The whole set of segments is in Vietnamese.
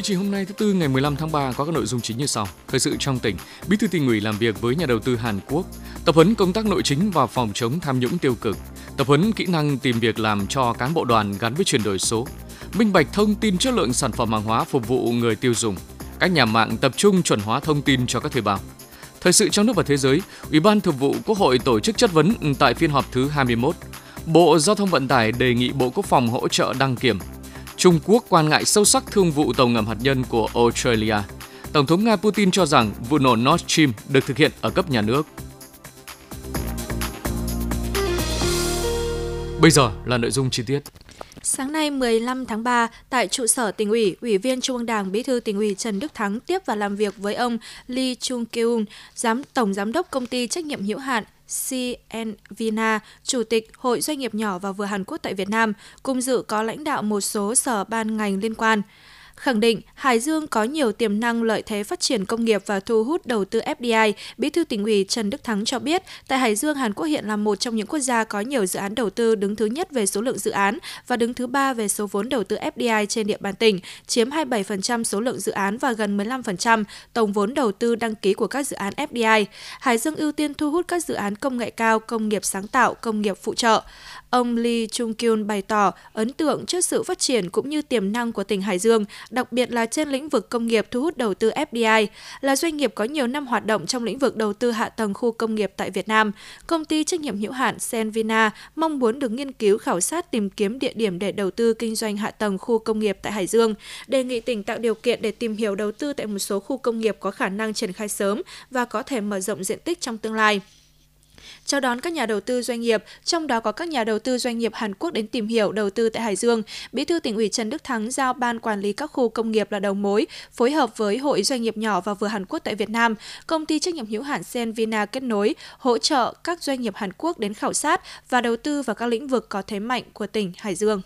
Chương trình hôm nay thứ tư ngày 15 tháng 3 có các nội dung chính như sau. Thời sự trong tỉnh, Bí thư tỉnh ủy làm việc với nhà đầu tư Hàn Quốc, tập huấn công tác nội chính và phòng chống tham nhũng tiêu cực, tập huấn kỹ năng tìm việc làm cho cán bộ đoàn gắn với chuyển đổi số, minh bạch thông tin chất lượng sản phẩm hàng hóa phục vụ người tiêu dùng. Các nhà mạng tập trung chuẩn hóa thông tin cho các thuê bao. Thời sự trong nước và thế giới, Ủy ban Thường vụ Quốc hội tổ chức chất vấn tại phiên họp thứ 21. Bộ Giao thông Vận tải đề nghị Bộ Quốc phòng hỗ trợ đăng kiểm. Trung Quốc quan ngại sâu sắc thương vụ tàu ngầm hạt nhân của Australia. Tổng thống Nga Putin cho rằng vụ nổ Nord Stream được thực hiện ở cấp nhà nước. Bây giờ là nội dung chi tiết. Sáng nay 15 tháng 3, tại trụ sở tỉnh ủy, Ủy viên Trung ương Đảng Bí thư tỉnh ủy Trần Đức Thắng tiếp và làm việc với ông Lee Chung Kyung, giám tổng giám đốc công ty trách nhiệm hữu hạn CN Vina, Chủ tịch Hội Doanh nghiệp nhỏ và vừa Hàn Quốc tại Việt Nam, cùng dự có lãnh đạo một số sở ban ngành liên quan khẳng định Hải Dương có nhiều tiềm năng lợi thế phát triển công nghiệp và thu hút đầu tư FDI, Bí thư tỉnh ủy Trần Đức Thắng cho biết, tại Hải Dương, Hàn Quốc hiện là một trong những quốc gia có nhiều dự án đầu tư đứng thứ nhất về số lượng dự án và đứng thứ ba về số vốn đầu tư FDI trên địa bàn tỉnh, chiếm 27% số lượng dự án và gần 15% tổng vốn đầu tư đăng ký của các dự án FDI. Hải Dương ưu tiên thu hút các dự án công nghệ cao, công nghiệp sáng tạo, công nghiệp phụ trợ. Ông Lee Chung Kyun bày tỏ ấn tượng trước sự phát triển cũng như tiềm năng của tỉnh Hải Dương, đặc biệt là trên lĩnh vực công nghiệp thu hút đầu tư FDI, là doanh nghiệp có nhiều năm hoạt động trong lĩnh vực đầu tư hạ tầng khu công nghiệp tại Việt Nam. Công ty trách nhiệm hữu hạn Senvina mong muốn được nghiên cứu khảo sát tìm kiếm địa điểm để đầu tư kinh doanh hạ tầng khu công nghiệp tại Hải Dương, đề nghị tỉnh tạo điều kiện để tìm hiểu đầu tư tại một số khu công nghiệp có khả năng triển khai sớm và có thể mở rộng diện tích trong tương lai chào đón các nhà đầu tư doanh nghiệp, trong đó có các nhà đầu tư doanh nghiệp Hàn Quốc đến tìm hiểu đầu tư tại Hải Dương. Bí thư tỉnh ủy Trần Đức Thắng giao ban quản lý các khu công nghiệp là đầu mối, phối hợp với Hội Doanh nghiệp nhỏ và vừa Hàn Quốc tại Việt Nam, công ty trách nhiệm hữu hạn Sen Vina kết nối, hỗ trợ các doanh nghiệp Hàn Quốc đến khảo sát và đầu tư vào các lĩnh vực có thế mạnh của tỉnh Hải Dương.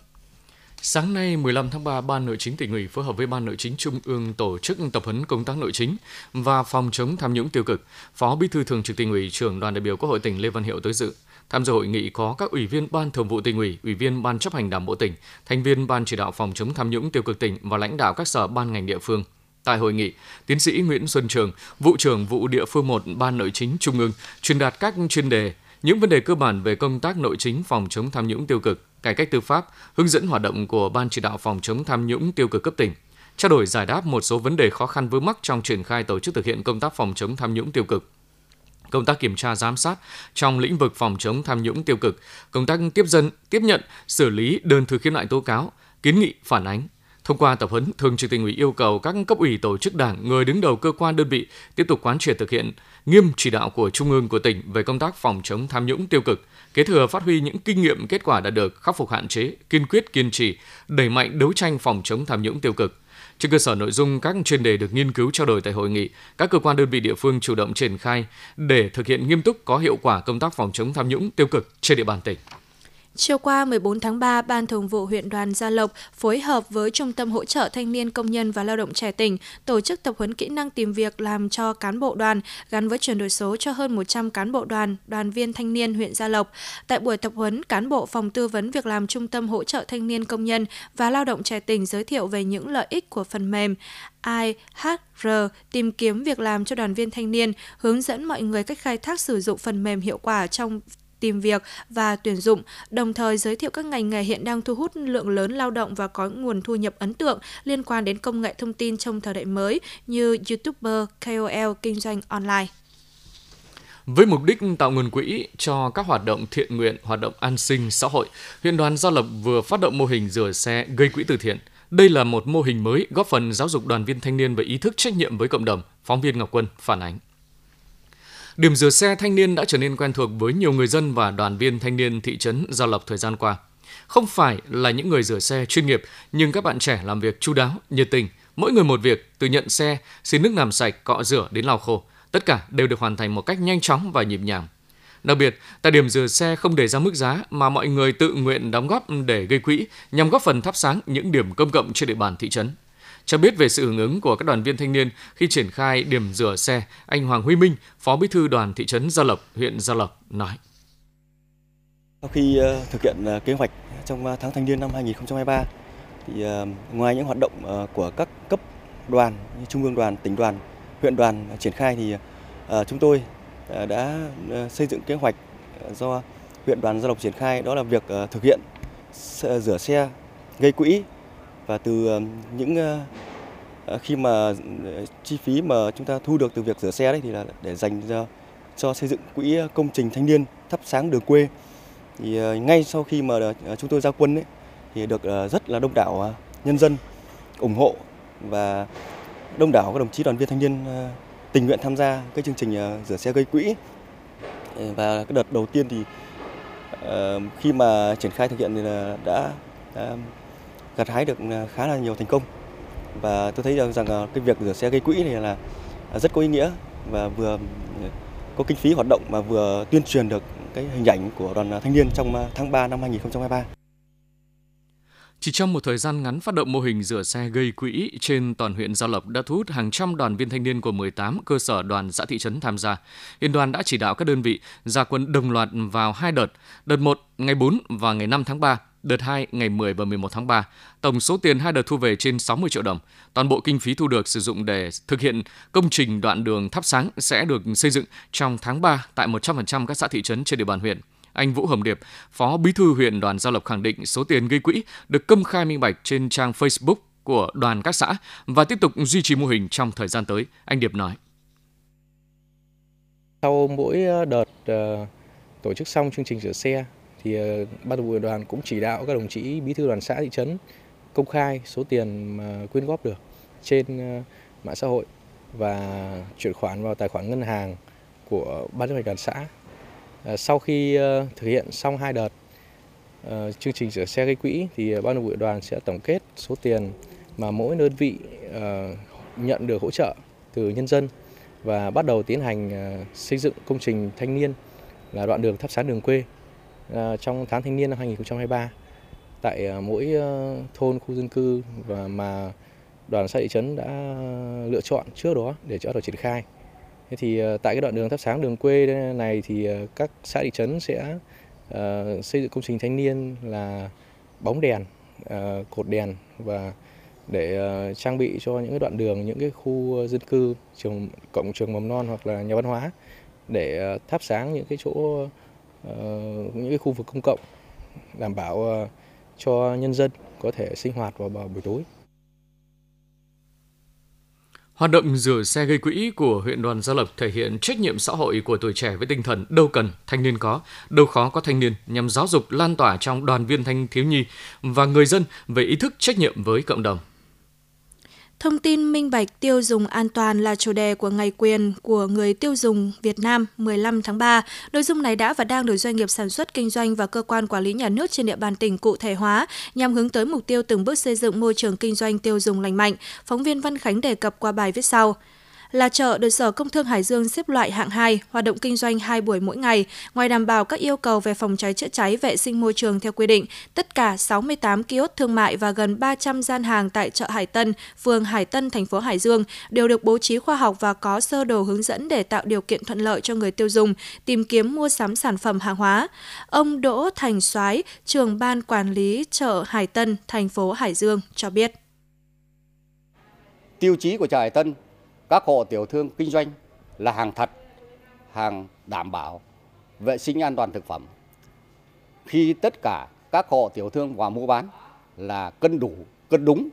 Sáng nay 15 tháng 3, Ban Nội chính tỉnh ủy phối hợp với Ban Nội chính Trung ương tổ chức tập huấn công tác nội chính và phòng chống tham nhũng tiêu cực. Phó Bí thư Thường trực tỉnh ủy, trưởng đoàn đại biểu Quốc hội tỉnh Lê Văn Hiệu tới dự. Tham dự hội nghị có các ủy viên Ban Thường vụ tỉnh ủy, ủy viên Ban chấp hành Đảng bộ tỉnh, thành viên Ban chỉ đạo phòng chống tham nhũng tiêu cực tỉnh và lãnh đạo các sở ban ngành địa phương. Tại hội nghị, tiến sĩ Nguyễn Xuân Trường, vụ trưởng vụ địa phương 1 Ban Nội chính Trung ương truyền đạt các chuyên đề, những vấn đề cơ bản về công tác nội chính phòng chống tham nhũng tiêu cực, cải cách tư pháp, hướng dẫn hoạt động của Ban chỉ đạo phòng chống tham nhũng tiêu cực cấp tỉnh, trao đổi giải đáp một số vấn đề khó khăn vướng mắc trong triển khai tổ chức thực hiện công tác phòng chống tham nhũng tiêu cực công tác kiểm tra giám sát trong lĩnh vực phòng chống tham nhũng tiêu cực, công tác tiếp dân, tiếp nhận, xử lý đơn thư khiếu nại tố cáo, kiến nghị phản ánh, Thông qua tập huấn, Thường trực tỉnh ủy yêu cầu các cấp ủy tổ chức đảng, người đứng đầu cơ quan đơn vị tiếp tục quán triệt thực hiện nghiêm chỉ đạo của Trung ương của tỉnh về công tác phòng chống tham nhũng tiêu cực, kế thừa phát huy những kinh nghiệm kết quả đã được, khắc phục hạn chế, kiên quyết kiên trì, đẩy mạnh đấu tranh phòng chống tham nhũng tiêu cực. Trên cơ sở nội dung các chuyên đề được nghiên cứu trao đổi tại hội nghị, các cơ quan đơn vị địa phương chủ động triển khai để thực hiện nghiêm túc có hiệu quả công tác phòng chống tham nhũng tiêu cực trên địa bàn tỉnh. Chiều qua 14 tháng 3, Ban Thường vụ huyện đoàn Gia Lộc phối hợp với Trung tâm hỗ trợ thanh niên công nhân và lao động trẻ tỉnh tổ chức tập huấn kỹ năng tìm việc làm cho cán bộ đoàn gắn với chuyển đổi số cho hơn 100 cán bộ đoàn, đoàn viên thanh niên huyện Gia Lộc. Tại buổi tập huấn, cán bộ phòng tư vấn việc làm Trung tâm hỗ trợ thanh niên công nhân và lao động trẻ tỉnh giới thiệu về những lợi ích của phần mềm IHR tìm kiếm việc làm cho đoàn viên thanh niên, hướng dẫn mọi người cách khai thác sử dụng phần mềm hiệu quả trong tìm việc và tuyển dụng, đồng thời giới thiệu các ngành nghề hiện đang thu hút lượng lớn lao động và có nguồn thu nhập ấn tượng liên quan đến công nghệ thông tin trong thời đại mới như YouTuber, KOL, kinh doanh online. Với mục đích tạo nguồn quỹ cho các hoạt động thiện nguyện, hoạt động an sinh xã hội, huyện đoàn Gia Lập vừa phát động mô hình rửa xe gây quỹ từ thiện. Đây là một mô hình mới góp phần giáo dục đoàn viên thanh niên về ý thức trách nhiệm với cộng đồng, phóng viên Ngọc Quân phản ánh. Điểm rửa xe thanh niên đã trở nên quen thuộc với nhiều người dân và đoàn viên thanh niên thị trấn Gia Lộc thời gian qua. Không phải là những người rửa xe chuyên nghiệp, nhưng các bạn trẻ làm việc chu đáo, nhiệt tình, mỗi người một việc, từ nhận xe, xin nước làm sạch, cọ rửa đến lau khô. Tất cả đều được hoàn thành một cách nhanh chóng và nhịp nhàng. Đặc biệt, tại điểm rửa xe không để ra mức giá mà mọi người tự nguyện đóng góp để gây quỹ nhằm góp phần thắp sáng những điểm công cộng trên địa bàn thị trấn. Cho biết về sự hưởng ứng của các đoàn viên thanh niên khi triển khai điểm rửa xe, anh Hoàng Huy Minh, Phó Bí thư đoàn thị trấn Gia Lộc, huyện Gia Lộc nói. Sau khi ờ, thực hiện ờ, kế hoạch trong ờ, tháng thanh niên năm 2023 thì ngoài những hoạt động của các cấp đoàn, như trung ương đoàn, tỉnh đoàn, huyện đoàn triển khai thì chúng tôi đã xây dựng kế hoạch do huyện đoàn Gia Lộc triển khai đó là việc thực hiện rửa xe gây quỹ và từ ờ, những ờ, ờ, khi mà chi phí mà chúng ta thu được từ việc rửa xe đấy thì là để dành cho cho xây dựng quỹ công trình thanh niên thắp sáng đường quê. Thì ngay sau khi mà chúng tôi ra quân ấy, thì được rất là đông đảo nhân dân ủng hộ và đông đảo các đồng chí đoàn viên thanh niên tình nguyện tham gia cái chương trình rửa xe gây quỹ. Và cái đợt đầu tiên thì khi mà triển khai thực hiện thì là đã, đã gặt hái được à, khá là nhiều thành công và tôi thấy rằng, rằng à, cái việc rửa xe gây quỹ này là à, rất có ý nghĩa và vừa có kinh phí hoạt động mà vừa tuyên truyền được cái hình ảnh của đoàn thanh niên trong tháng 3 năm 2023. Chỉ trong một thời gian ngắn phát động mô hình rửa xe gây quỹ trên toàn huyện Gia Lộc đã thu hút hàng trăm đoàn viên thanh niên của 18 cơ sở đoàn xã thị trấn tham gia. Hiện đoàn đã chỉ đạo các đơn vị ra quân đồng loạt vào hai đợt, đợt 1 ngày 4 và ngày 5 tháng 3, đợt 2 ngày 10 và 11 tháng 3. Tổng số tiền hai đợt thu về trên 60 triệu đồng. Toàn bộ kinh phí thu được sử dụng để thực hiện công trình đoạn đường thắp sáng sẽ được xây dựng trong tháng 3 tại 100% các xã thị trấn trên địa bàn huyện. Anh Vũ Hồng Điệp, Phó Bí thư huyện đoàn giao Lộc khẳng định số tiền gây quỹ được công khai minh bạch trên trang Facebook của đoàn các xã và tiếp tục duy trì mô hình trong thời gian tới. Anh Điệp nói. Sau mỗi ờ, đợt ờ, tổ chức xong chương trình rửa xe thì ờ, ban thường vụ đoàn cũng chỉ đạo các đồng chí, bí thư đoàn xã, thị trấn công khai số tiền mà quyên góp được trên ờ, mạng xã hội và chuyển khoản vào tài khoản ngân hàng của ban chấp hành đoàn xã. Ờ, sau khi thực hiện xong hai đợt chương trình rửa xe gây quỹ thì ban thường vụ đoàn sẽ tổng kết số tiền mà mỗi đơn vị nhận được hỗ trợ từ nhân dân và bắt đầu tiến hành xây dựng công trình thanh niên là đoạn đường thắp sáng đường quê. À, trong tháng thanh niên năm 2023 tại à, mỗi ờ, thôn khu dân cư và mà đoàn xã thị trấn đã lựa chọn trước đó để cho đầu triển khai. Thế thì ờ, tại cái đoạn đường thắp sáng đường quê này thì ờ, các xã thị trấn sẽ uh, xây dựng công trình thanh niên là bóng đèn, uh, cột đèn và để uh, trang bị cho những cái đoạn đường, những cái khu dân cư, trường cộng trường mầm non hoặc là nhà văn hóa để thắp sáng những cái chỗ Ờ, những cái khu vực công cộng đảm bảo uh, cho nhân dân có thể sinh hoạt vào, vào buổi tối. Hoạt động rửa xe gây quỹ của huyện đoàn Gia Lộc thể hiện trách nhiệm xã hội của tuổi trẻ với tinh thần đâu cần thanh niên có, đâu khó có thanh niên nhằm giáo dục lan tỏa trong đoàn viên thanh thiếu nhi và người dân về ý thức trách nhiệm với cộng đồng. Thông tin minh bạch tiêu dùng an toàn là chủ đề của Ngày quyền của người tiêu dùng Việt Nam 15 tháng 3. Nội dung này đã và đang được doanh nghiệp sản xuất, kinh doanh và cơ quan quản lý nhà nước trên địa bàn tỉnh cụ thể hóa, nhằm hướng tới mục tiêu từng bước xây dựng môi trường kinh doanh tiêu dùng lành mạnh. Phóng viên Văn Khánh đề cập qua bài viết sau là chợ được Sở Công Thương Hải Dương xếp loại hạng 2, hoạt động kinh doanh 2 buổi mỗi ngày. Ngoài đảm bảo các yêu cầu về phòng cháy chữa cháy, vệ sinh môi trường theo quy định, tất cả 68 kiosk thương mại và gần 300 gian hàng tại chợ Hải Tân, phường Hải Tân, thành phố Hải Dương đều được bố trí khoa học và có sơ đồ hướng dẫn để tạo điều kiện thuận lợi cho người tiêu dùng tìm kiếm mua sắm sản phẩm hàng hóa. Ông Đỗ Thành Soái, trưởng ban quản lý chợ Hải Tân, thành phố Hải Dương cho biết. Tiêu chí của chợ Hải Tân các hộ tiểu thương kinh doanh là hàng thật, hàng đảm bảo vệ sinh an toàn thực phẩm. Khi tất cả các hộ tiểu thương vào mua bán là cân đủ, cân đúng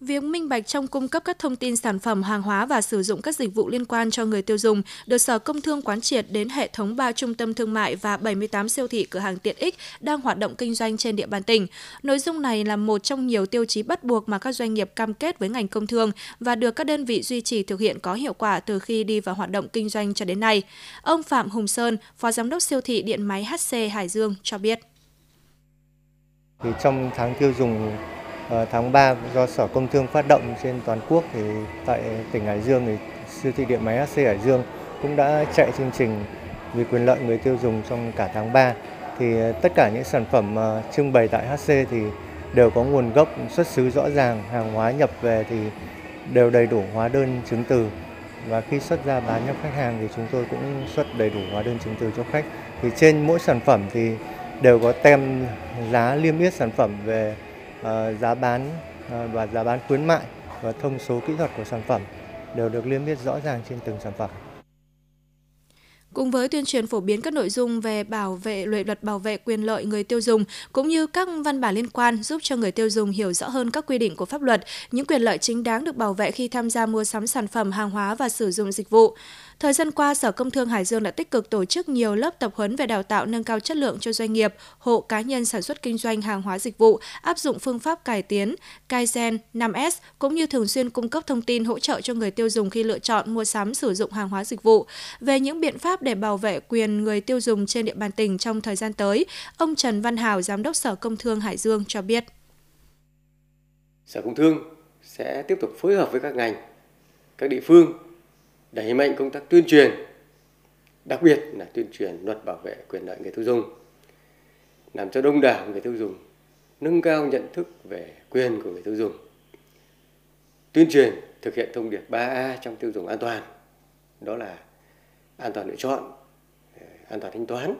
Việc minh bạch trong cung cấp các thông tin sản phẩm, hàng hóa và sử dụng các dịch vụ liên quan cho người tiêu dùng được Sở Công Thương quán triệt đến hệ thống 3 trung tâm thương mại và 78 siêu thị cửa hàng tiện ích đang hoạt động kinh doanh trên địa bàn tỉnh. Nội dung này là một trong nhiều tiêu chí bắt buộc mà các doanh nghiệp cam kết với ngành công thương và được các đơn vị duy trì thực hiện có hiệu quả từ khi đi vào hoạt động kinh doanh cho đến nay. Ông Phạm Hùng Sơn, Phó Giám đốc siêu thị điện máy HC Hải Dương cho biết. Thì trong tháng tiêu dùng Ờ, tháng 3 do Sở Công Thương phát động trên toàn quốc thì tại tỉnh Hải Dương thì siêu thị điện máy HC Hải Dương cũng đã chạy chương trình vì quyền lợi người tiêu dùng trong cả tháng 3 thì ờ, tất cả những sản phẩm ờ, trưng bày tại HC thì đều có nguồn gốc xuất xứ rõ ràng, hàng hóa nhập về thì đều đầy đủ hóa đơn chứng từ và khi xuất ra bán cho khách hàng thì chúng tôi cũng xuất đầy đủ hóa đơn chứng từ cho khách. Thì trên mỗi sản phẩm thì đều có tem giá liêm yết sản phẩm về Ờ, giá bán ờ, và giá bán khuyến mại và thông số kỹ thuật của sản phẩm đều được liên yết rõ ràng trên từng sản phẩm. Cùng với tuyên truyền phổ biến các nội dung về bảo vệ luật bảo vệ quyền lợi người tiêu dùng cũng như các văn bản liên quan giúp cho người tiêu dùng hiểu rõ hơn các quy định của pháp luật, những quyền lợi chính đáng được bảo vệ khi tham gia mua sắm sản phẩm, hàng hóa và sử dụng dịch vụ. Thời gian qua, Sở Công Thương Hải Dương đã tích cực tổ chức nhiều lớp tập huấn về đào tạo nâng cao chất lượng cho doanh nghiệp, hộ cá nhân sản xuất kinh doanh hàng hóa dịch vụ, áp dụng phương pháp cải tiến, Kaizen 5S cũng như thường xuyên cung cấp thông tin hỗ trợ cho người tiêu dùng khi lựa chọn mua sắm sử dụng hàng hóa dịch vụ. Về những biện pháp để bảo vệ quyền người tiêu dùng trên địa bàn tỉnh trong thời gian tới, ông Trần Văn hào Giám đốc Sở Công Thương Hải Dương cho biết. Sở Công Thương sẽ tiếp tục phối hợp với các ngành, các địa phương đẩy mạnh công tác tuyên truyền, đặc biệt là tuyên truyền luật bảo vệ quyền lợi người tiêu dùng, làm cho đông đảo người tiêu dùng nâng cao nhận thức về quyền của người tiêu dùng. Tuyên truyền thực hiện thông điệp 3A trong tiêu dùng an toàn, đó là an toàn lựa chọn, ờ, an toàn thanh toán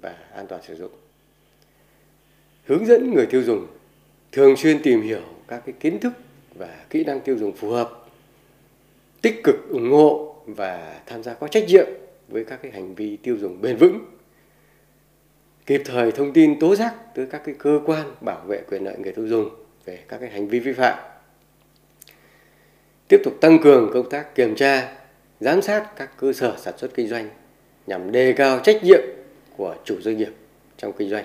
và an toàn sử dụng. Hướng dẫn người tiêu dùng thường xuyên tìm hiểu các cái kiến thức và kỹ năng tiêu dùng phù hợp tích cực ủng hộ và tham gia có trách nhiệm với các cái hành vi tiêu dùng bền vững, kịp thời thông tin tố giác tới các cái cơ quan bảo vệ quyền lợi người tiêu dùng về các cái hành vi vi phạm. Tiếp tục tăng cường công tác kiểm tra, giám sát các cơ sở sản xuất kinh doanh nhằm đề cao trách nhiệm của chủ doanh nghiệp trong kinh doanh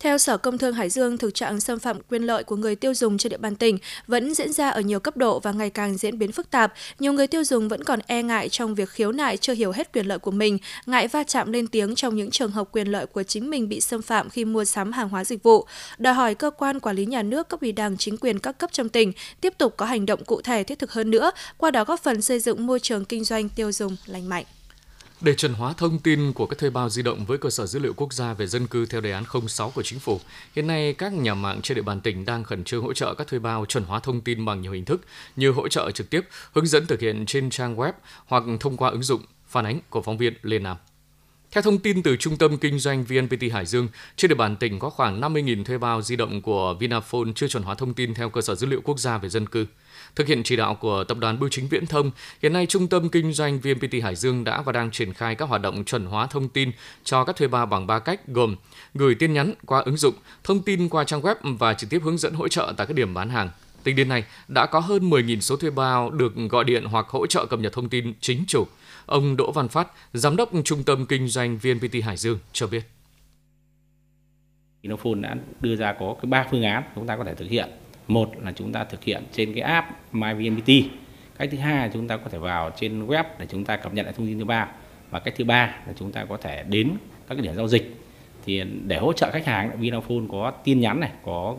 theo Sở Công Thương Hải Dương, thực trạng xâm phạm quyền lợi của người tiêu dùng trên địa bàn tỉnh vẫn diễn ra ở nhiều cấp độ và ngày càng diễn biến phức tạp. Nhiều người tiêu dùng vẫn còn e ngại trong việc khiếu nại chưa hiểu hết quyền lợi của mình, ngại va chạm lên tiếng trong những trường hợp quyền lợi của chính mình bị xâm phạm khi mua sắm hàng hóa dịch vụ. Đòi hỏi cơ quan quản lý nhà nước, cấp ủy đảng, chính quyền các cấp trong tỉnh tiếp tục có hành động cụ thể thiết thực hơn nữa, qua đó góp phần xây dựng môi trường kinh doanh tiêu dùng lành mạnh. Để chuẩn hóa thông tin của các thuê bao di động với cơ sở dữ liệu quốc gia về dân cư theo đề án 06 của chính phủ, hiện nay các nhà mạng trên địa bàn tỉnh đang khẩn trương hỗ trợ các thuê bao chuẩn hóa thông tin bằng nhiều hình thức như hỗ trợ trực tiếp, hướng dẫn thực hiện trên trang web hoặc thông qua ứng dụng phản ánh của phóng viên Lê Nam. Theo thông tin từ Trung tâm Kinh doanh VNPT Hải Dương, trên địa bàn tỉnh có khoảng 50.000 thuê bao di động của Vinaphone chưa chuẩn hóa thông tin theo cơ sở dữ liệu quốc gia về dân cư. Thực hiện chỉ đạo của Tập đoàn Bưu chính Viễn thông, hiện nay Trung tâm Kinh doanh VNPT Hải Dương đã và đang triển khai các hoạt động chuẩn hóa thông tin cho các thuê bao bằng ba cách gồm gửi tin nhắn qua ứng dụng, thông tin qua trang web và trực tiếp hướng dẫn hỗ trợ tại các điểm bán hàng. Tính đến nay, đã có hơn 10.000 số thuê bao được gọi điện hoặc hỗ trợ cập nhật thông tin chính chủ. Ông Đỗ Văn Phát, Giám đốc Trung tâm Kinh doanh VNPT Hải Dương cho biết. Vinaphone đã đưa ra có cái ba phương án chúng ta có thể thực hiện một là chúng ta thực hiện trên cái app MyVNPT cách thứ hai là chúng ta có thể vào trên web để chúng ta cập nhật lại thông tin thứ ba. Và cách thứ ba là chúng ta có thể đến các cái điểm giao dịch. Thì để hỗ trợ khách hàng Vinaphone có tin nhắn này có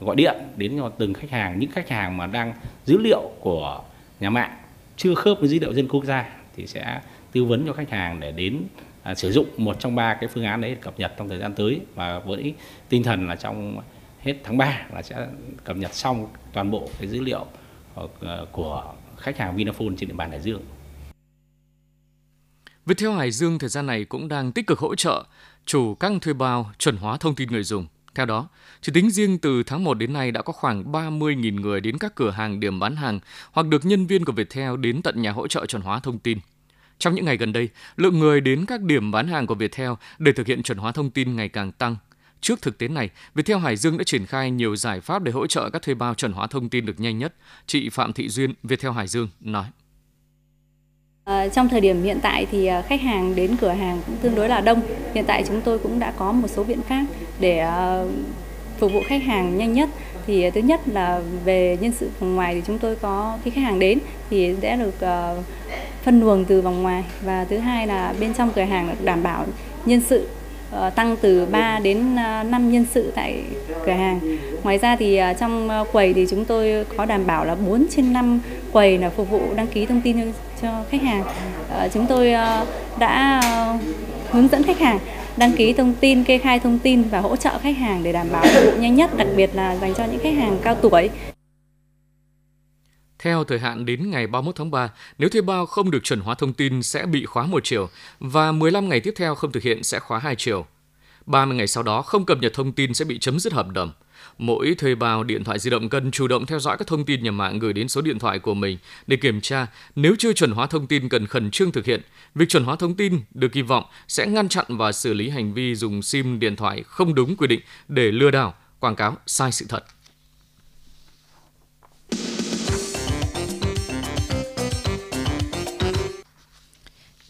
gọi điện đến cho từng khách hàng. Những khách hàng mà đang dữ liệu của nhà mạng chưa khớp với dữ liệu dân quốc gia thì sẽ tư vấn cho khách hàng để đến à, sử dụng một trong ba cái phương án đấy cập nhật trong thời gian tới. Và với tinh thần là trong hết tháng 3 là sẽ cập nhật xong toàn bộ cái dữ liệu ờ, của khách hàng Vinaphone trên địa bàn Hải Dương. Viettel Hải Dương thời gian này cũng đang tích cực hỗ trợ chủ các thuê bao chuẩn hóa thông tin người dùng. Theo đó, chỉ tính riêng từ tháng 1 đến nay đã có khoảng 30.000 người đến các cửa hàng điểm bán hàng hoặc được nhân viên của Viettel đến tận nhà hỗ trợ chuẩn hóa thông tin. Trong những ngày gần đây, lượng người đến các điểm bán hàng của Viettel để thực hiện chuẩn hóa thông tin ngày càng tăng, Trước thực tế này, Viettel Hải Dương đã triển khai nhiều giải pháp để hỗ trợ các thuê bao chuẩn hóa thông tin được nhanh nhất. Chị Phạm Thị Duyên, Viettel Hải Dương nói. À, trong thời điểm hiện tại thì ờ, khách hàng đến cửa hàng cũng tương đối là đông. Hiện tại chúng tôi cũng đã có một số biện pháp để uh, phục vụ khách hàng nhanh nhất. Thì thứ nhất là về nhân sự vòng ngoài thì chúng tôi có khi khách hàng đến thì sẽ được uh, phân luồng từ vòng ngoài và thứ hai là bên trong cửa hàng được đảm bảo nhân sự Ờ, tăng từ 3 đến ờ, 5 nhân sự tại cửa hàng. Ngoài ra thì ờ, trong quầy thì chúng tôi có đảm bảo là 4 trên 5 quầy là phục vụ đăng ký thông tin cho khách hàng. Chúng tôi đã hướng dẫn khách hàng đăng ký thông tin, kê khai thông tin và hỗ trợ khách hàng để đảm bảo phục vụ nhanh nhất, đặc biệt là dành cho những khách hàng cao tuổi. Theo thời hạn đến ngày 31 tháng 3, nếu thuê bao không được chuẩn hóa thông tin sẽ bị khóa một chiều và 15 ngày tiếp theo không thực hiện sẽ khóa hai chiều. 30 ngày sau đó không cập nhật thông tin sẽ bị chấm dứt hợp đồng. Mỗi thuê bao điện thoại di động cần chủ động theo dõi các thông tin nhà mạng gửi đến số điện thoại của mình để kiểm tra nếu chưa chuẩn hóa thông tin cần khẩn trương thực hiện. Việc chuẩn hóa thông tin được kỳ vọng sẽ ngăn chặn và xử lý hành vi dùng SIM điện thoại không đúng quy định để lừa đảo, quảng cáo sai sự thật.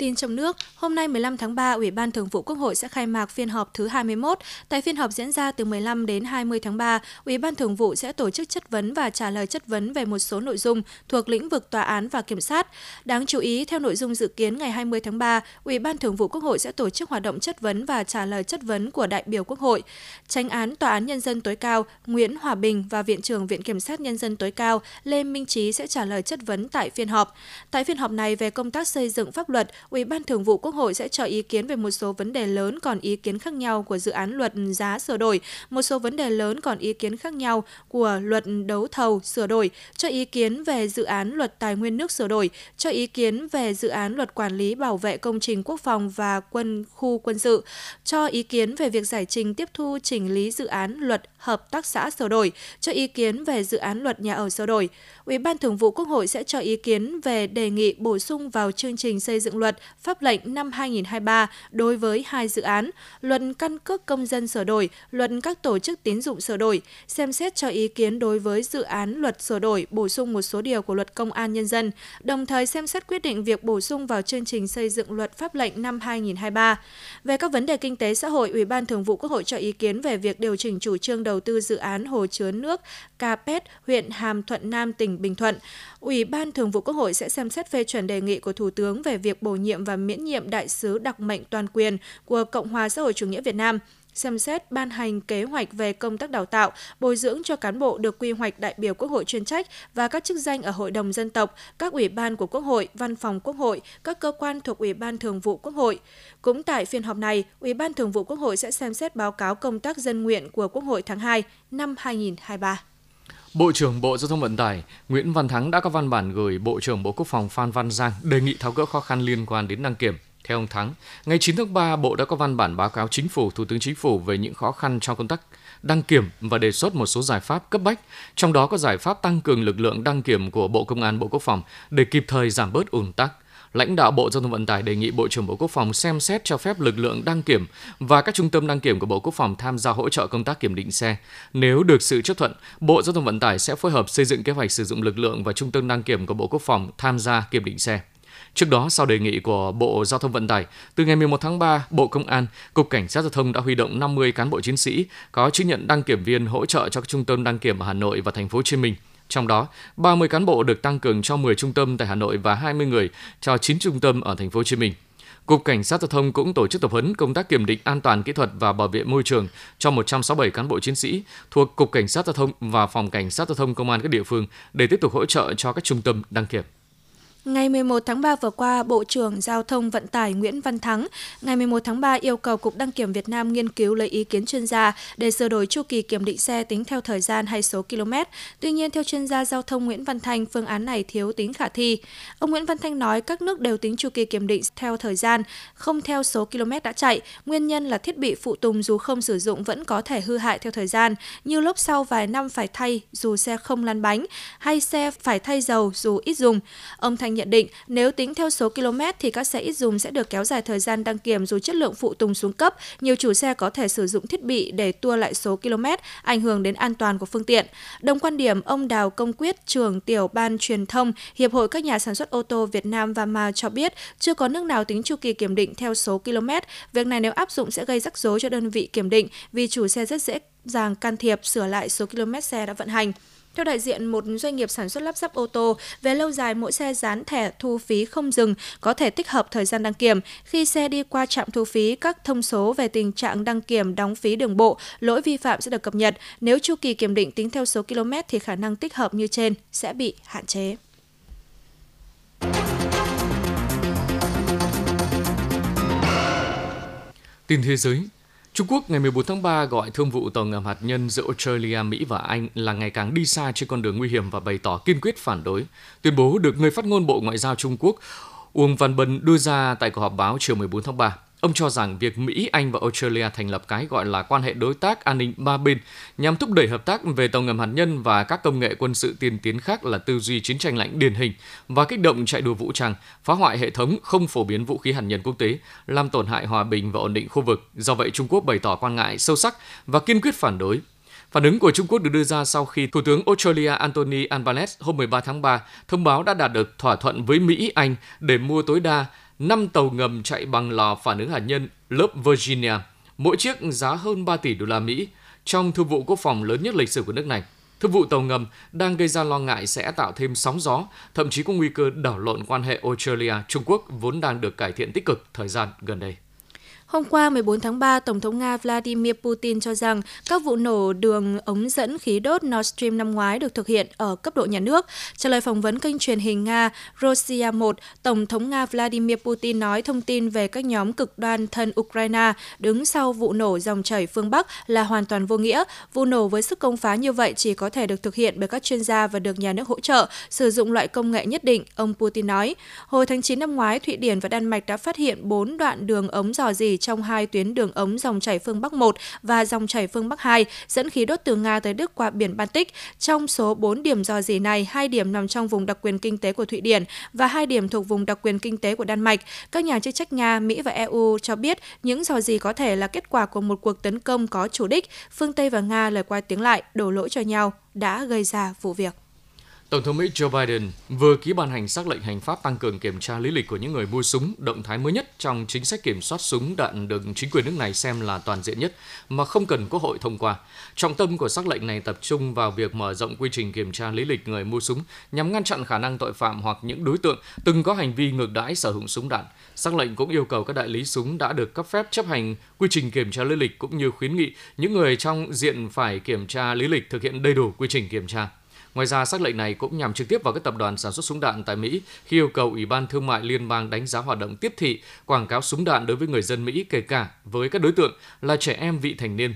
Tin trong nước, hôm nay 15 tháng 3, Ủy ban Thường vụ Quốc hội sẽ khai mạc phiên họp thứ 21. Tại phiên họp diễn ra từ 15 đến 20 tháng 3, Ủy ban Thường vụ sẽ tổ chức chất vấn và trả lời chất vấn về một số nội dung thuộc lĩnh vực tòa án và kiểm sát. Đáng chú ý, theo nội dung dự kiến ngày 20 tháng 3, Ủy ban Thường vụ Quốc hội sẽ tổ chức hoạt động chất vấn và trả lời chất vấn của đại biểu Quốc hội. Tranh án Tòa án Nhân dân tối cao Nguyễn Hòa Bình và Viện trưởng Viện Kiểm sát Nhân dân tối cao Lê Minh Trí sẽ trả lời chất vấn tại phiên họp. Tại phiên họp này về công tác xây dựng pháp luật, Ủy ban Thường vụ Quốc hội sẽ cho ý kiến về một số vấn đề lớn còn ý kiến khác nhau của dự án luật giá sửa đổi, một số vấn đề lớn còn ý kiến khác nhau của luật đấu thầu sửa đổi, cho ý kiến về dự án luật tài nguyên nước sửa đổi, cho ý kiến về dự án luật quản lý bảo vệ công trình quốc phòng và quân khu quân sự, cho ý kiến về việc giải trình tiếp thu chỉnh lý dự án luật hợp tác xã sửa đổi, cho ý kiến về dự án luật nhà ở sửa đổi. Ủy ban Thường vụ Quốc hội sẽ cho ý kiến về đề nghị bổ sung vào chương trình xây dựng luật pháp lệnh năm 2023 đối với hai dự án, luật căn cước công dân sửa đổi, luật các tổ chức tín dụng sửa đổi, xem xét cho ý kiến đối với dự án luật sửa đổi bổ sung một số điều của luật công an nhân dân, đồng thời xem xét quyết định việc bổ sung vào chương trình xây dựng luật pháp lệnh năm 2023. Về các vấn đề kinh tế xã hội, Ủy ban Thường vụ Quốc hội cho ý kiến về việc điều chỉnh chủ trương đầu tư dự án hồ chứa nước Capet, huyện Hàm Thuận Nam, tỉnh Bình Thuận. Ủy ban Thường vụ Quốc hội sẽ xem xét phê chuẩn đề nghị của Thủ tướng về việc bổ nhiệm nhiệm và miễn nhiệm đại sứ đặc mệnh toàn quyền của Cộng hòa xã hội chủ nghĩa Việt Nam xem xét ban hành kế hoạch về công tác đào tạo, bồi dưỡng cho cán bộ được quy hoạch đại biểu Quốc hội chuyên trách và các chức danh ở Hội đồng dân tộc, các ủy ban của Quốc hội, Văn phòng Quốc hội, các cơ quan thuộc Ủy ban Thường vụ Quốc hội. Cũng tại phiên họp này, Ủy ban Thường vụ Quốc hội sẽ xem xét báo cáo công tác dân nguyện của Quốc hội tháng 2 năm 2023. Bộ trưởng Bộ Giao thông Vận tải Nguyễn Văn Thắng đã có văn bản gửi Bộ trưởng Bộ Quốc phòng Phan Văn Giang đề nghị tháo gỡ khó khăn liên quan đến đăng kiểm. Theo ông Thắng, ngày 9 tháng 3, Bộ đã có văn bản báo cáo Chính phủ, Thủ tướng Chính phủ về những khó khăn trong công tác đăng kiểm và đề xuất một số giải pháp cấp bách, trong đó có giải pháp tăng cường lực lượng đăng kiểm của Bộ Công an, Bộ Quốc phòng để kịp thời giảm bớt ùn tắc lãnh đạo Bộ Giao thông Vận tải đề nghị Bộ trưởng Bộ Quốc phòng xem xét cho phép lực lượng đăng kiểm và các trung tâm đăng kiểm của Bộ Quốc phòng tham gia hỗ trợ công tác kiểm định xe. Nếu được sự chấp thuận, Bộ Giao thông Vận tải sẽ phối hợp xây dựng kế hoạch sử dụng lực lượng và trung tâm đăng kiểm của Bộ Quốc phòng tham gia kiểm định xe. Trước đó, sau đề nghị của Bộ Giao thông Vận tải, từ ngày 11 tháng 3, Bộ Công an, Cục Cảnh sát Giao thông đã huy động 50 cán bộ chiến sĩ có chứng nhận đăng kiểm viên hỗ trợ cho các trung tâm đăng kiểm ở Hà Nội và Thành phố Hồ Chí Minh. Trong đó, 30 cán bộ được tăng cường cho 10 trung tâm tại Hà Nội và 20 người cho 9 trung tâm ở thành phố Hồ Chí Minh. Cục Cảnh sát Giao thông cũng tổ chức tập huấn công tác kiểm định an toàn kỹ thuật và bảo vệ môi trường cho 167 cán bộ chiến sĩ thuộc Cục Cảnh sát Giao thông và Phòng Cảnh sát Giao thông Công an các địa phương để tiếp tục hỗ trợ cho các trung tâm đăng kiểm. Ngày 11 tháng 3 vừa qua, Bộ trưởng Giao thông Vận tải Nguyễn Văn Thắng ngày 11 tháng 3 yêu cầu Cục Đăng kiểm Việt Nam nghiên cứu lấy ý kiến chuyên gia để sửa đổi chu kỳ kiểm định xe tính theo thời gian hay số km. Tuy nhiên, theo chuyên gia giao thông Nguyễn Văn Thanh, phương án này thiếu tính khả thi. Ông Nguyễn Văn Thanh nói các nước đều tính chu kỳ kiểm định theo thời gian, không theo số km đã chạy. Nguyên nhân là thiết bị phụ tùng dù không sử dụng vẫn có thể hư hại theo thời gian, như lốp sau vài năm phải thay dù xe không lăn bánh, hay xe phải thay dầu dù ít dùng. Ông Thanh nhận định nếu tính theo số km thì các xe ít dùng sẽ được kéo dài thời gian đăng kiểm dù chất lượng phụ tùng xuống cấp. Nhiều chủ xe có thể sử dụng thiết bị để tua lại số km, ảnh hưởng đến an toàn của phương tiện. Đồng quan điểm, ông Đào Công Quyết, trưởng tiểu ban truyền thông Hiệp hội các nhà sản xuất ô tô Việt Nam và Ma cho biết chưa có nước nào tính chu kỳ kiểm định theo số km. Việc này nếu áp dụng sẽ gây rắc rối cho đơn vị kiểm định vì chủ xe rất dễ dàng can thiệp sửa lại số km xe đã vận hành. Theo đại diện một doanh nghiệp sản xuất lắp ráp ô tô, về lâu dài mỗi xe dán thẻ thu phí không dừng có thể tích hợp thời gian đăng kiểm. Khi xe đi qua trạm thu phí, các thông số về tình trạng đăng kiểm đóng phí đường bộ, lỗi vi phạm sẽ được cập nhật. Nếu chu kỳ kiểm định tính theo số km thì khả năng tích hợp như trên sẽ bị hạn chế. Tin thế giới, Trung Quốc ngày 14 tháng 3 gọi thương vụ tàu ngầm hạt nhân giữa Australia, Mỹ và Anh là ngày càng đi xa trên con đường nguy hiểm và bày tỏ kiên quyết phản đối. Tuyên bố được người phát ngôn Bộ Ngoại giao Trung Quốc Uông Văn Bân đưa ra tại cuộc họp báo chiều 14 tháng 3. Ông cho rằng việc Mỹ, Anh và Australia thành lập cái gọi là quan hệ đối tác an ninh ba bên nhằm thúc đẩy hợp tác về tàu ngầm hạt nhân và các công nghệ quân sự tiên tiến khác là tư duy chiến tranh lạnh điển hình và kích động chạy đua vũ trang, phá hoại hệ thống không phổ biến vũ khí hạt nhân quốc tế, làm tổn hại hòa bình và ổn định khu vực. Do vậy, Trung Quốc bày tỏ quan ngại sâu sắc và kiên quyết phản đối Phản ứng của Trung Quốc được đưa ra sau khi Thủ tướng Australia Anthony Albanese hôm 13 tháng 3 thông báo đã đạt được thỏa thuận với Mỹ, Anh để mua tối đa 5 tàu ngầm chạy bằng lò phản ứng hạt nhân lớp Virginia, mỗi chiếc giá hơn 3 tỷ đô la Mỹ, trong thương vụ quốc phòng lớn nhất lịch sử của nước này. Thương vụ tàu ngầm đang gây ra lo ngại sẽ tạo thêm sóng gió, thậm chí có nguy cơ đảo lộn quan hệ Australia-Trung Quốc vốn đang được cải thiện tích cực thời gian gần đây. Hôm qua 14 tháng 3, Tổng thống Nga Vladimir Putin cho rằng các vụ nổ đường ống dẫn khí đốt Nord Stream năm ngoái được thực hiện ở cấp độ nhà nước. Trả lời phỏng vấn kênh truyền hình Nga Russia 1, Tổng thống Nga Vladimir Putin nói thông tin về các nhóm cực đoan thân Ukraine đứng sau vụ nổ dòng chảy phương Bắc là hoàn toàn vô nghĩa. Vụ nổ với sức công phá như vậy chỉ có thể được thực hiện bởi các chuyên gia và được nhà nước hỗ trợ sử dụng loại công nghệ nhất định, ông Putin nói. Hồi tháng 9 năm ngoái, Thụy Điển và Đan Mạch đã phát hiện 4 đoạn đường ống dò dỉ trong hai tuyến đường ống dòng chảy phương Bắc 1 và dòng chảy phương Bắc 2 dẫn khí đốt từ Nga tới Đức qua biển Baltic. Trong số 4 điểm dò dỉ này, hai điểm nằm trong vùng đặc quyền kinh tế của Thụy Điển và hai điểm thuộc vùng đặc quyền kinh tế của Đan Mạch. Các nhà chức trách Nga, Mỹ và EU cho biết những dò dỉ có thể là kết quả của một cuộc tấn công có chủ đích. Phương Tây và Nga lời qua tiếng lại, đổ lỗi cho nhau đã gây ra vụ việc. Tổng thống Mỹ Joe Biden vừa ký ban hành sắc lệnh hành pháp tăng cường kiểm tra lý lịch của những người mua súng, động thái mới nhất trong chính sách kiểm soát súng đạn được chính quyền nước này xem là toàn diện nhất mà không cần Quốc hội thông qua. Trọng tâm của sắc lệnh này tập trung vào việc mở rộng quy trình kiểm tra lý lịch người mua súng nhằm ngăn chặn khả năng tội phạm hoặc những đối tượng từng có hành vi ngược đãi sở hữu súng đạn. Sắc lệnh cũng yêu cầu các đại lý súng đã được cấp phép chấp hành quy trình kiểm tra lý lịch cũng như khuyến nghị những người trong diện phải kiểm tra lý lịch thực hiện đầy đủ quy trình kiểm tra. Ngoài ra, sắc lệnh này cũng nhằm trực tiếp vào các tập đoàn sản xuất súng đạn tại Mỹ khi yêu cầu Ủy ban Thương mại Liên bang đánh giá hoạt động tiếp thị, quảng cáo súng đạn đối với người dân Mỹ kể cả với các đối tượng là trẻ em vị thành niên.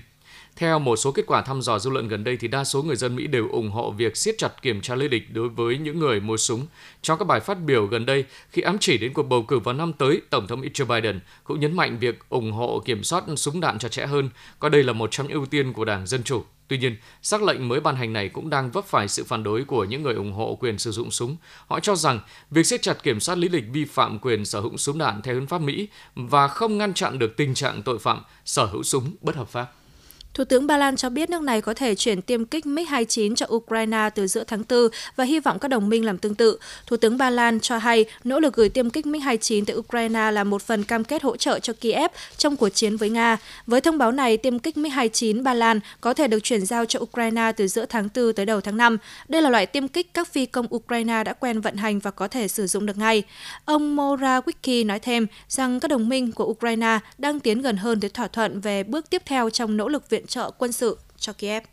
Theo một số kết quả thăm dò dư luận gần đây thì đa số người dân Mỹ đều ủng hộ việc siết chặt kiểm tra lý lịch đối với những người mua súng. Trong các bài phát biểu gần đây, khi ám chỉ đến cuộc bầu cử vào năm tới, Tổng thống Mỹ Joe Biden cũng nhấn mạnh việc ủng hộ kiểm soát súng đạn cho trẻ hơn, coi đây là một trong những ưu tiên của Đảng Dân Chủ. Tuy nhiên, sắc lệnh mới ban hành này cũng đang vấp phải sự phản đối của những người ủng hộ quyền sử dụng súng. Họ cho rằng việc siết chặt kiểm soát lý lịch vi phạm quyền sở hữu súng đạn theo hiến pháp Mỹ và không ngăn chặn được tình trạng tội phạm sở hữu súng bất hợp pháp. Thủ tướng Ba Lan cho biết nước này có thể chuyển tiêm kích MiG-29 cho Ukraine từ giữa tháng 4 và hy vọng các đồng minh làm tương tự. Thủ tướng Ba Lan cho hay nỗ lực gửi tiêm kích MiG-29 tới Ukraine là một phần cam kết hỗ trợ cho Kiev trong cuộc chiến với Nga. Với thông báo này, tiêm kích MiG-29 Ba Lan có thể được chuyển giao cho Ukraine từ giữa tháng 4 tới đầu tháng 5. Đây là loại tiêm kích các phi công Ukraine đã quen vận hành và có thể sử dụng được ngay. Ông Morawiecki nói thêm rằng các đồng minh của Ukraine đang tiến gần hơn tới thỏa thuận về bước tiếp theo trong nỗ lực viện viện trợ quân sự cho Kiev.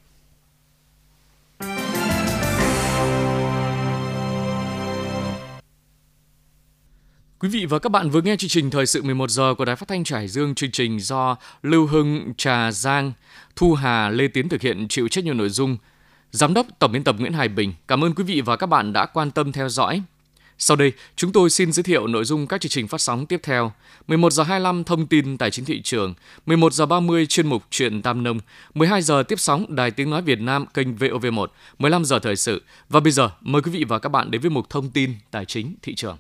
Quý vị và các bạn vừa nghe chương trình Thời sự 11 giờ của Đài Phát thanh Trải Dương, chương trình do Lưu Hưng, Trà Giang, Thu Hà, Lê Tiến thực hiện chịu trách nhiệm nội dung. Giám đốc Tổng biên tập Nguyễn Hải Bình. Cảm ơn quý vị và các bạn đã quan tâm theo dõi. Sau đây, chúng tôi xin giới thiệu nội dung các chương trình phát sóng tiếp theo. 11 giờ 25 thông tin tài chính thị trường, 11 giờ 30 chuyên mục chuyện Tam Nông, 12 giờ tiếp sóng Đài Tiếng Nói Việt Nam kênh VOV1, 15 giờ thời sự. Và bây giờ, mời quý vị và các bạn đến với mục thông tin tài chính thị trường.